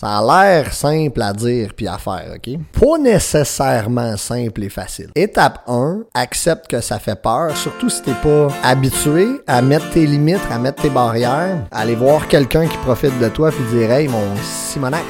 Ça a l'air simple à dire puis à faire, OK? Pas nécessairement simple et facile. Étape 1, accepte que ça fait peur, surtout si t'es pas habitué à mettre tes limites, à mettre tes barrières, à aller voir quelqu'un qui profite de toi puis dire Hey mon Simonac,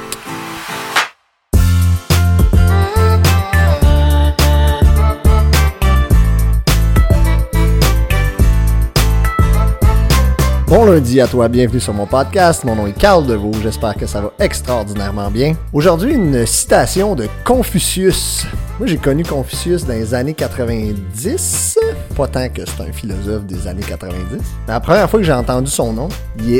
Bon lundi à toi, bienvenue sur mon podcast. Mon nom est Carl Deveau, j'espère que ça va extraordinairement bien. Aujourd'hui, une citation de Confucius. Moi, j'ai connu Confucius dans les années 90. Pas tant que c'est un philosophe des années 90. La première fois que j'ai entendu son nom,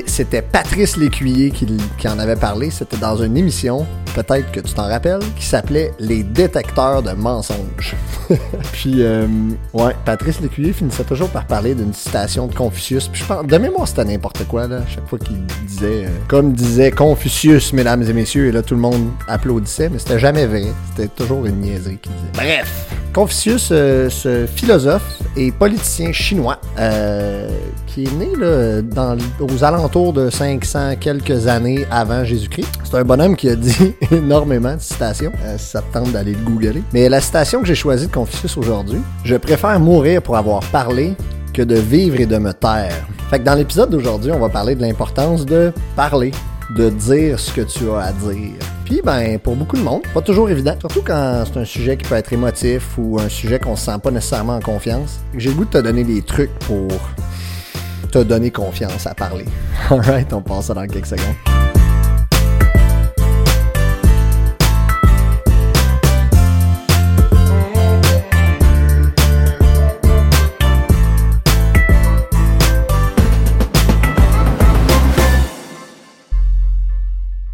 c'était Patrice Lécuyer qui, en avait parlé. C'était dans une émission, peut-être que tu t'en rappelles, qui s'appelait Les détecteurs de mensonges. Puis, euh, ouais, Patrice Lécuyer finissait toujours par parler d'une citation de Confucius. Puis je pense, de mémoire, c'était n'importe quoi, là. Chaque fois qu'il disait, euh, comme disait Confucius, mesdames et messieurs, et là, tout le monde applaudissait, mais c'était jamais vrai. C'était toujours une niaiserie qu'il disait. Bref. Confucius, euh, ce philosophe et politicien chinois, euh, qui est né là, dans, aux alentours de 500 quelques années avant Jésus-Christ. C'est un bonhomme qui a dit énormément de citations. ça te tente d'aller le googler. Mais la citation que j'ai choisie de Confucius aujourd'hui, je préfère mourir pour avoir parlé que de vivre et de me taire. Fait que dans l'épisode d'aujourd'hui, on va parler de l'importance de parler, de dire ce que tu as à dire. Puis, ben, pour beaucoup de monde, pas toujours évident, surtout quand c'est un sujet qui peut être émotif ou un sujet qu'on se sent pas nécessairement en confiance. J'ai le goût de te donner des trucs pour te donner confiance à parler. Alright, on passe ça dans quelques secondes.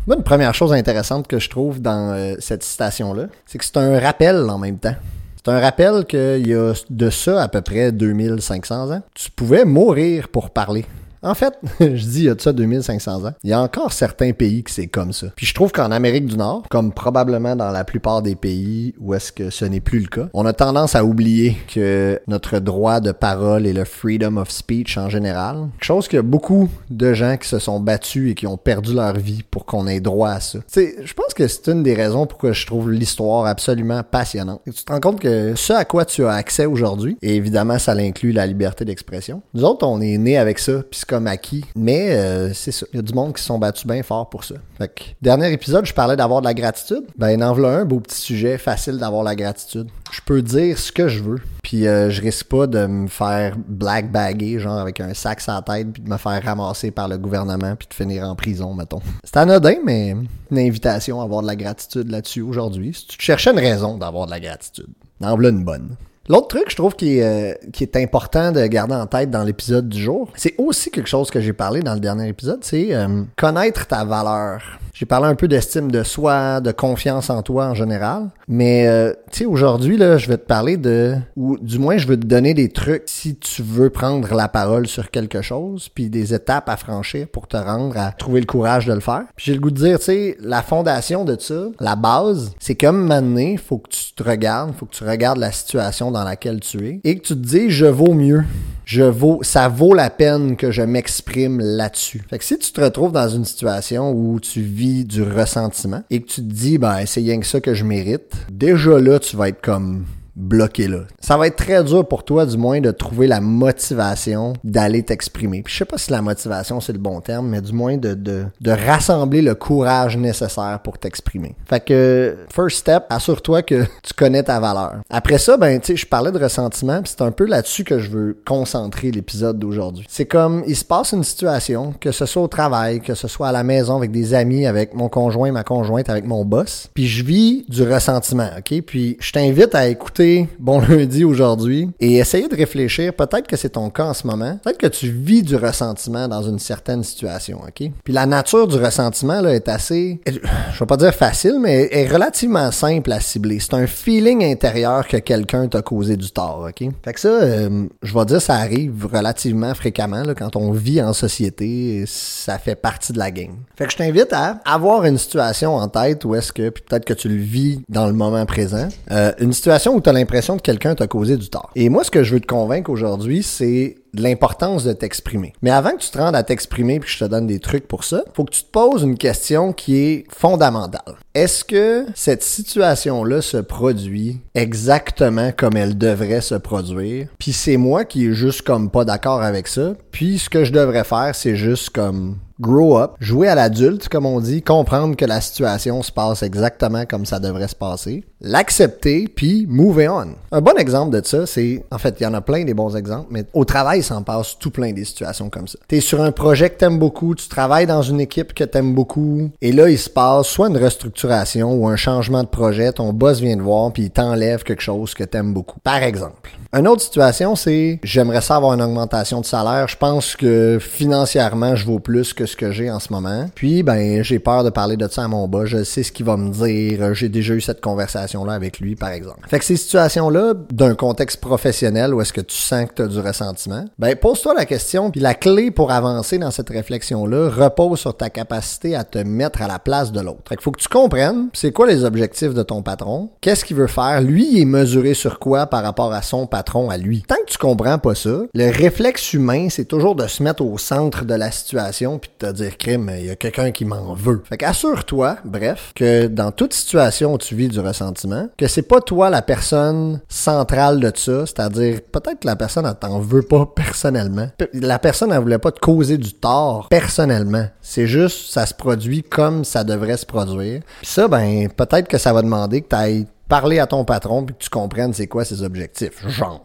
Moi, une première chose intéressante que je trouve dans euh, cette citation-là, c'est que c'est un rappel en même temps. C'est un rappel qu'il y a de ça à peu près 2500 ans. Tu pouvais mourir pour parler. En fait, je dis il y a de ça 2500 ans. Il y a encore certains pays que c'est comme ça. Puis je trouve qu'en Amérique du Nord, comme probablement dans la plupart des pays où est-ce que ce n'est plus le cas, on a tendance à oublier que notre droit de parole et le freedom of speech en général, chose que beaucoup de gens qui se sont battus et qui ont perdu leur vie pour qu'on ait droit à ça. Tu je pense que c'est une des raisons pourquoi je trouve l'histoire absolument passionnante. tu te rends compte que ce à quoi tu as accès aujourd'hui, et évidemment ça inclut la liberté d'expression. Nous autres, on est nés avec ça, puis comme acquis. Mais euh, c'est ça. Il y a du monde qui se sont battus bien fort pour ça. Fait que, dernier épisode, je parlais d'avoir de la gratitude. Ben, en voilà un beau petit sujet facile d'avoir la gratitude. Je peux dire ce que je veux. Puis euh, je risque pas de me faire blackbagger, genre avec un sac sur la tête, puis de me faire ramasser par le gouvernement, puis de finir en prison, mettons. C'est anodin, mais une invitation à avoir de la gratitude là-dessus aujourd'hui. Si tu cherchais une raison d'avoir de la gratitude, en voilà une bonne. L'autre truc, je trouve, qui est, euh, qui est important de garder en tête dans l'épisode du jour, c'est aussi quelque chose que j'ai parlé dans le dernier épisode, c'est euh, connaître ta valeur. J'ai parlé un peu d'estime de soi, de confiance en toi en général. Mais euh, tu sais, aujourd'hui, là, je vais te parler de. ou du moins je veux te donner des trucs si tu veux prendre la parole sur quelque chose, puis des étapes à franchir pour te rendre à trouver le courage de le faire. Puis j'ai le goût de dire, tu sais, la fondation de ça, la base, c'est comme maintenant, faut que tu te regardes, faut que tu regardes la situation laquelle tu es et que tu te dis je vaux mieux je vaux, ça vaut la peine que je m'exprime là-dessus. Fait que si tu te retrouves dans une situation où tu vis du ressentiment et que tu te dis, ben, c'est rien que ça que je mérite, déjà là, tu vas être comme, bloqué là. Ça va être très dur pour toi, du moins, de trouver la motivation d'aller t'exprimer. Puis je sais pas si la motivation c'est le bon terme, mais du moins de, de, de rassembler le courage nécessaire pour t'exprimer. Fait que, first step, assure-toi que tu connais ta valeur. Après ça, ben, tu sais, je parlais de ressentiment, puis c'est un peu là-dessus que je veux concentrer l'épisode d'aujourd'hui. C'est comme, il se passe une situation, que ce soit au travail, que ce soit à la maison avec des amis, avec mon conjoint, ma conjointe, avec mon boss, puis je vis du ressentiment, ok? Puis je t'invite à écouter bon lundi aujourd'hui et essayer de réfléchir. Peut-être que c'est ton cas en ce moment. Peut-être que tu vis du ressentiment dans une certaine situation, OK? Puis la nature du ressentiment là, est assez, je vais pas dire facile, mais est relativement simple à cibler. C'est un feeling intérieur que quelqu'un t'a causé du tort, OK? Fait que ça, euh, je vais dire, ça arrive relativement fréquemment quand on vit en société. Ça fait partie de la game. Fait que je t'invite à avoir une situation en tête où est-ce que, puis peut-être que tu le vis dans le moment présent, euh, une situation où tu as l'impression que quelqu'un t'a causé du tort. Et moi, ce que je veux te convaincre aujourd'hui, c'est l'importance de t'exprimer. Mais avant que tu te rendes à t'exprimer puis que je te donne des trucs pour ça, faut que tu te poses une question qui est fondamentale. Est-ce que cette situation-là se produit exactement comme elle devrait se produire? Puis c'est moi qui est juste comme pas d'accord avec ça. Puis ce que je devrais faire, c'est juste comme grow up, jouer à l'adulte, comme on dit, comprendre que la situation se passe exactement comme ça devrait se passer, l'accepter, puis move on. Un bon exemple de ça, c'est, en fait, il y en a plein des bons exemples, mais au travail, ça en passe tout plein des situations comme ça. T'es sur un projet que t'aimes beaucoup, tu travailles dans une équipe que t'aimes beaucoup, et là, il se passe soit une restructuration ou un changement de projet, ton boss vient te voir, puis il t'enlève quelque chose que t'aimes beaucoup. Par exemple. Une autre situation, c'est j'aimerais ça avoir une augmentation de salaire. Je pense que financièrement, je vaux plus que ce que j'ai en ce moment. Puis, ben, j'ai peur de parler de ça à mon boss. Je sais ce qu'il va me dire. J'ai déjà eu cette conversation-là avec lui, par exemple. Fait que ces situations-là, d'un contexte professionnel où est-ce que tu sens que tu as du ressentiment, ben, pose-toi la question. Puis la clé pour avancer dans cette réflexion-là repose sur ta capacité à te mettre à la place de l'autre. Fait faut que tu comprennes c'est quoi les objectifs de ton patron, qu'est-ce qu'il veut faire, lui, il est mesuré sur quoi par rapport à son patron à lui? Tant que tu comprends pas ça, le réflexe humain, c'est toujours de se mettre au centre de la situation puis te dire crime, il y a quelqu'un qui m'en veut. Fait qu'assure-toi, bref, que dans toute situation où tu vis du ressentiment, que c'est pas toi la personne centrale de ça, c'est-à-dire peut-être que la personne elle t'en veut pas personnellement. La personne elle voulait pas te causer du tort personnellement. C'est juste ça se produit comme ça devrait se produire. Puis ça ben peut-être que ça va demander que tu ailles parler à ton patron puis que tu comprennes c'est quoi ses objectifs, genre.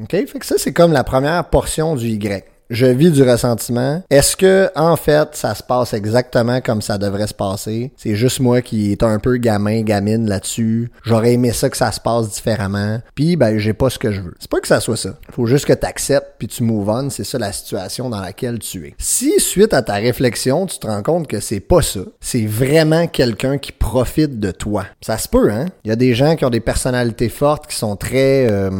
OK? Fait que ça, c'est comme la première portion du Y je vis du ressentiment. Est-ce que, en fait, ça se passe exactement comme ça devrait se passer? C'est juste moi qui est un peu gamin, gamine là-dessus. J'aurais aimé ça que ça se passe différemment. Puis, ben, j'ai pas ce que je veux. C'est pas que ça soit ça. Faut juste que t'acceptes puis tu move. C'est ça la situation dans laquelle tu es. Si, suite à ta réflexion, tu te rends compte que c'est pas ça, c'est vraiment quelqu'un qui profite de toi. Ça se peut, hein? Il y a des gens qui ont des personnalités fortes, qui sont très, euh,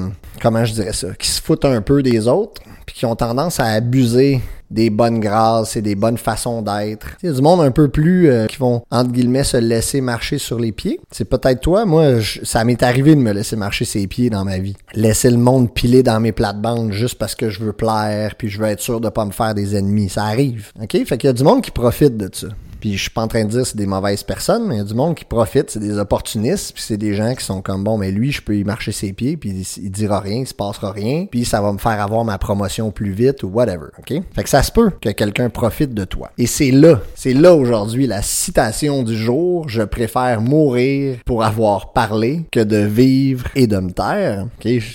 comment je dirais ça, qui se foutent un peu des autres qui ont tendance à abuser des bonnes grâces et des bonnes façons d'être. Il y a du monde un peu plus euh, qui vont, entre guillemets, se laisser marcher sur les pieds. C'est peut-être toi, moi, ça m'est arrivé de me laisser marcher ses pieds dans ma vie. Laisser le monde piler dans mes plates-bandes juste parce que je veux plaire, puis je veux être sûr de pas me faire des ennemis. Ça arrive, ok? Fait qu'il y a du monde qui profite de ça. Puis je suis pas en train de dire c'est des mauvaises personnes, mais il y a du monde qui profite, c'est des opportunistes, puis c'est des gens qui sont comme bon, mais lui, je peux y marcher ses pieds, puis il, dira rien, il se passera rien, puis ça va me faire avoir ma promotion plus vite ou whatever, ok? Fait que ça se que quelqu'un profite de toi. Et c'est là, c'est là aujourd'hui la citation du jour. Je préfère mourir pour avoir parlé que de vivre et de me taire.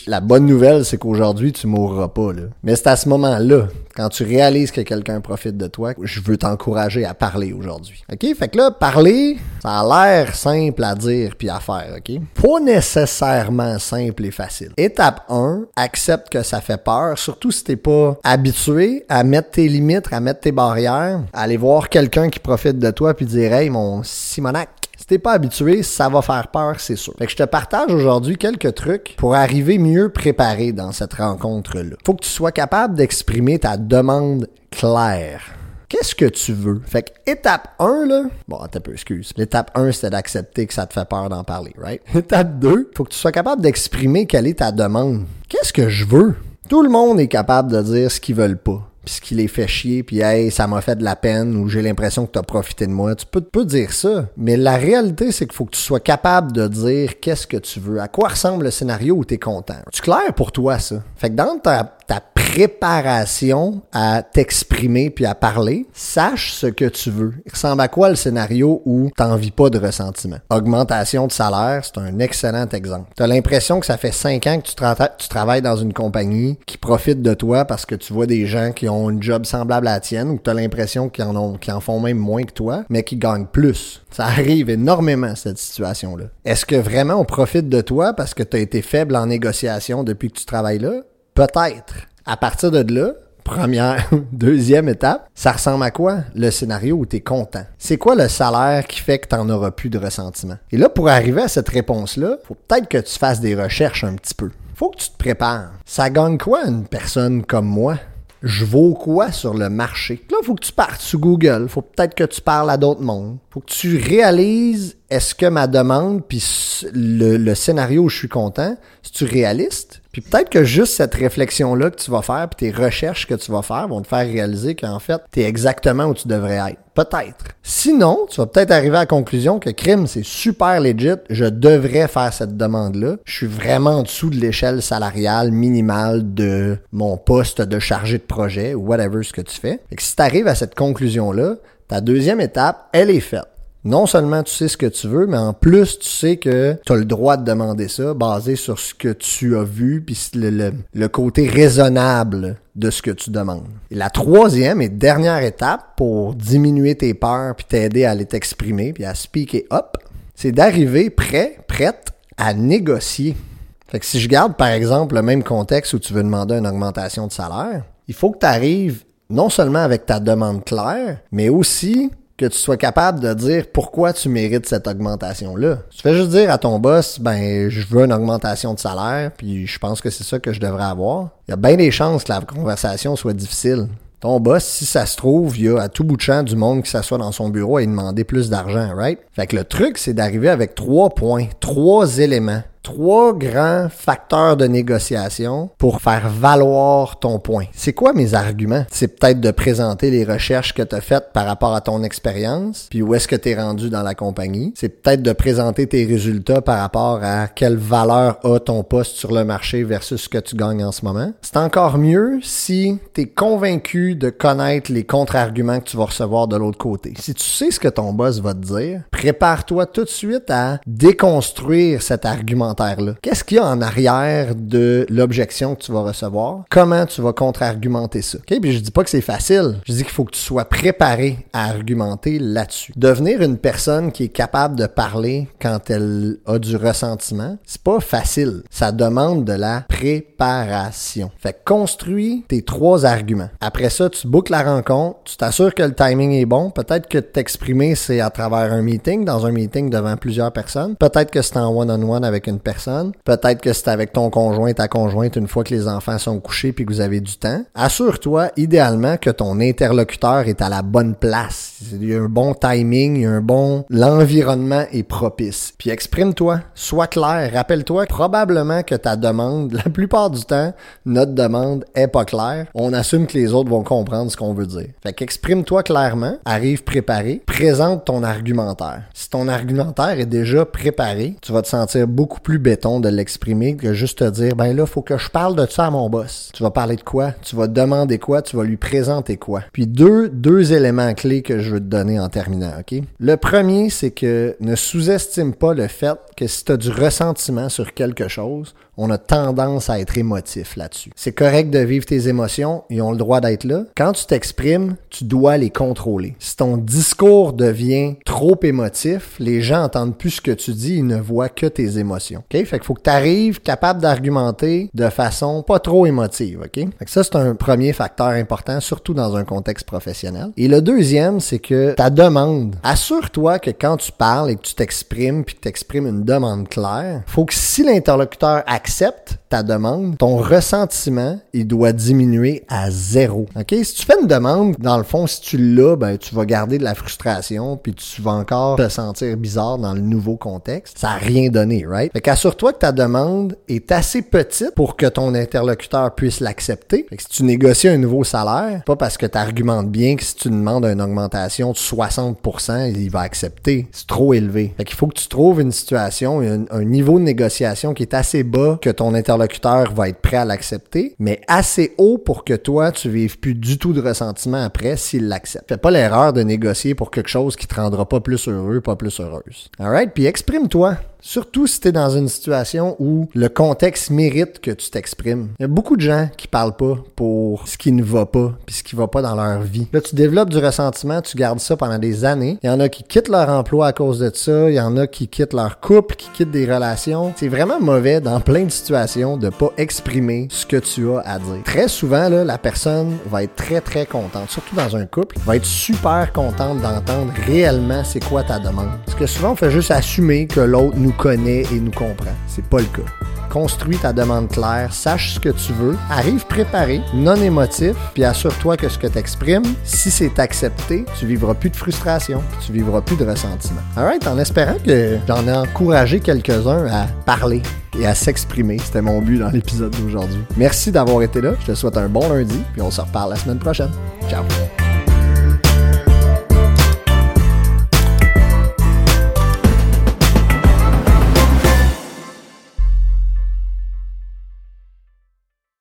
La bonne nouvelle, c'est qu'aujourd'hui, tu mourras pas. Mais c'est à ce moment-là quand tu réalises que quelqu'un profite de toi, je veux t'encourager à parler aujourd'hui. OK? Fait que là, parler, ça a l'air simple à dire puis à faire, OK? Pas nécessairement simple et facile. Étape 1, accepte que ça fait peur, surtout si t'es pas habitué à mettre tes limites, à mettre tes barrières, à aller voir quelqu'un qui profite de toi puis dire Hey, mon Simonac, si t'es pas habitué, ça va faire peur, c'est sûr. Fait que je te partage aujourd'hui quelques trucs pour arriver mieux préparé dans cette rencontre-là. Faut que tu sois capable d'exprimer ta demande claire. Qu'est-ce que tu veux? Fait que étape 1, là, bon, un peu, excuse. L'étape 1, c'était d'accepter que ça te fait peur d'en parler, right? Étape 2, faut que tu sois capable d'exprimer quelle est ta demande. Qu'est-ce que je veux? Tout le monde est capable de dire ce qu'ils veulent pas puis ce les fait chier, puis hey, ça m'a fait de la peine, ou j'ai l'impression que t'as profité de moi. Tu peux, peux dire ça, mais la réalité, c'est qu'il faut que tu sois capable de dire qu'est-ce que tu veux, à quoi ressemble le scénario où t'es content. C'est clair pour toi, ça? Fait que dans ta ta préparation à t'exprimer puis à parler, sache ce que tu veux. Il ressemble à quoi le scénario où t'en vis pas de ressentiment? Augmentation de salaire, c'est un excellent exemple. T'as l'impression que ça fait cinq ans que tu, travailles dans une compagnie qui profite de toi parce que tu vois des gens qui ont une job semblable à la tienne ou t'as l'impression qu'ils en, ont, qu'ils en font même moins que toi, mais qui gagnent plus. Ça arrive énormément, cette situation-là. Est-ce que vraiment on profite de toi parce que tu as été faible en négociation depuis que tu travailles là? Peut-être. À partir de là, première, deuxième étape, ça ressemble à quoi le scénario où tu es content? C'est quoi le salaire qui fait que tu n'en auras plus de ressentiment? Et là, pour arriver à cette réponse-là, faut peut-être que tu fasses des recherches un petit peu. Faut que tu te prépares. Ça gagne quoi une personne comme moi? Je vaux quoi sur le marché? Là, faut que tu partes sur Google. Faut peut-être que tu parles à d'autres mondes. Faut que tu réalises est-ce que ma demande puis le, scénario où je suis content, si tu réaliste, puis peut-être que juste cette réflexion-là que tu vas faire, puis tes recherches que tu vas faire vont te faire réaliser qu'en fait, tu exactement où tu devrais être. Peut-être. Sinon, tu vas peut-être arriver à la conclusion que crime, c'est super legit, je devrais faire cette demande-là. Je suis vraiment en dessous de l'échelle salariale minimale de mon poste de chargé de projet ou whatever ce que tu fais. Et que si tu arrives à cette conclusion-là, ta deuxième étape, elle est faite non seulement tu sais ce que tu veux, mais en plus tu sais que tu as le droit de demander ça basé sur ce que tu as vu puis le, le, côté raisonnable de ce que tu demandes. Et la troisième et dernière étape pour diminuer tes peurs puis t'aider à les t'exprimer puis à speaker up, c'est d'arriver prêt, prête à négocier. Fait que si je garde par exemple le même contexte où tu veux demander une augmentation de salaire, il faut que tu arrives non seulement avec ta demande claire, mais aussi que tu sois capable de dire pourquoi tu mérites cette augmentation-là. Tu fais juste dire à ton boss, ben, je veux une augmentation de salaire, puis je pense que c'est ça que je devrais avoir. Il y a bien des chances que la conversation soit difficile. Ton boss, si ça se trouve, il y a à tout bout de champ du monde qui s'assoit dans son bureau et demander plus d'argent, right? Fait que le truc, c'est d'arriver avec trois points, trois éléments trois grands facteurs de négociation pour faire valoir ton point. C'est quoi mes arguments? C'est peut-être de présenter les recherches que tu as faites par rapport à ton expérience, puis où est-ce que tu es rendu dans la compagnie. C'est peut-être de présenter tes résultats par rapport à quelle valeur a ton poste sur le marché versus ce que tu gagnes en ce moment. C'est encore mieux si tu es convaincu de connaître les contre-arguments que tu vas recevoir de l'autre côté. Si tu sais ce que ton boss va te dire, prépare-toi tout de suite à déconstruire cet argument Qu'est-ce qu'il y a en arrière de l'objection que tu vas recevoir? Comment tu vas contre-argumenter ça? OK? Puis je dis pas que c'est facile. Je dis qu'il faut que tu sois préparé à argumenter là-dessus. Devenir une personne qui est capable de parler quand elle a du ressentiment, c'est pas facile. Ça demande de la préparation. Fait que construis tes trois arguments. Après ça, tu boucles la rencontre, tu t'assures que le timing est bon. Peut-être que t'exprimer, c'est à travers un meeting, dans un meeting devant plusieurs personnes. Peut-être que c'est en one-on-one avec une personne. Peut-être que c'est avec ton conjoint, ta conjointe, une fois que les enfants sont couchés puis que vous avez du temps. Assure-toi idéalement que ton interlocuteur est à la bonne place. Il y a un bon timing, il y a un bon... L'environnement est propice. Puis exprime-toi, sois clair. Rappelle-toi probablement que ta demande, la plupart du temps, notre demande est pas claire. On assume que les autres vont comprendre ce qu'on veut dire. Fait qu'exprime-toi clairement, arrive préparé, présente ton argumentaire. Si ton argumentaire est déjà préparé, tu vas te sentir beaucoup plus plus béton de l'exprimer que juste te dire, ben là, faut que je parle de ça à mon boss. Tu vas parler de quoi? Tu vas demander quoi? Tu vas lui présenter quoi? Puis deux, deux éléments clés que je veux te donner en terminant, OK? Le premier, c'est que ne sous-estime pas le fait que si tu as du ressentiment sur quelque chose, on a tendance à être émotif là-dessus. C'est correct de vivre tes émotions, ils ont le droit d'être là. Quand tu t'exprimes, tu dois les contrôler. Si ton discours devient trop émotif, les gens entendent plus ce que tu dis, ils ne voient que tes émotions. OK? Fait faut que tu arrives capable d'argumenter de façon pas trop émotive, OK? Fait que ça, c'est un premier facteur important, surtout dans un contexte professionnel. Et le deuxième, c'est que ta demande, assure-toi que quand tu parles et que tu t'exprimes puis que tu exprimes une demande claire, faut que si l'interlocuteur accepte ta demande, ton ressentiment, il doit diminuer à zéro. OK? Si tu fais une demande, dans le fond, si tu l'as, ben, tu vas garder de la frustration, puis tu vas encore te sentir bizarre dans le nouveau contexte. Ça n'a rien donné, right? Fait qu'assure-toi que ta demande est assez petite pour que ton interlocuteur puisse l'accepter. Fait que si tu négocies un nouveau salaire, pas parce que tu argumentes bien que si tu demandes une augmentation de 60%, il va accepter. C'est trop élevé. Fait qu'il faut que tu trouves une situation, un, un niveau de négociation qui est assez bas que ton interlocuteur va être prêt à l'accepter, mais assez haut pour que toi, tu vives plus du tout de ressentiment après s'il l'accepte. Fais pas l'erreur de négocier pour quelque chose qui te rendra pas plus heureux, pas plus heureuse. Alright? Puis exprime-toi. Surtout si tu es dans une situation où le contexte mérite que tu t'exprimes. Il y a beaucoup de gens qui parlent pas pour ce qui ne va pas puis ce qui va pas dans leur vie. Là, tu développes du ressentiment, tu gardes ça pendant des années. Il y en a qui quittent leur emploi à cause de ça, il y en a qui quittent leur couple, qui quittent des relations. C'est vraiment mauvais dans plein de situations de pas exprimer ce que tu as à dire. Très souvent, là, la personne va être très très contente, surtout dans un couple, va être super contente d'entendre réellement c'est quoi ta demande. Parce que souvent on fait juste assumer que l'autre connaît et nous comprend. C'est pas le cas. construis ta demande claire, sache ce que tu veux, arrive préparé, non émotif, puis assure-toi que ce que tu exprimes, si c'est accepté, tu vivras plus de frustration, tu vivras plus de ressentiment. Alright, en espérant que j'en ai encouragé quelques-uns à parler et à s'exprimer. C'était mon but dans l'épisode d'aujourd'hui. Merci d'avoir été là. Je te souhaite un bon lundi, puis on se reparle la semaine prochaine. Ciao!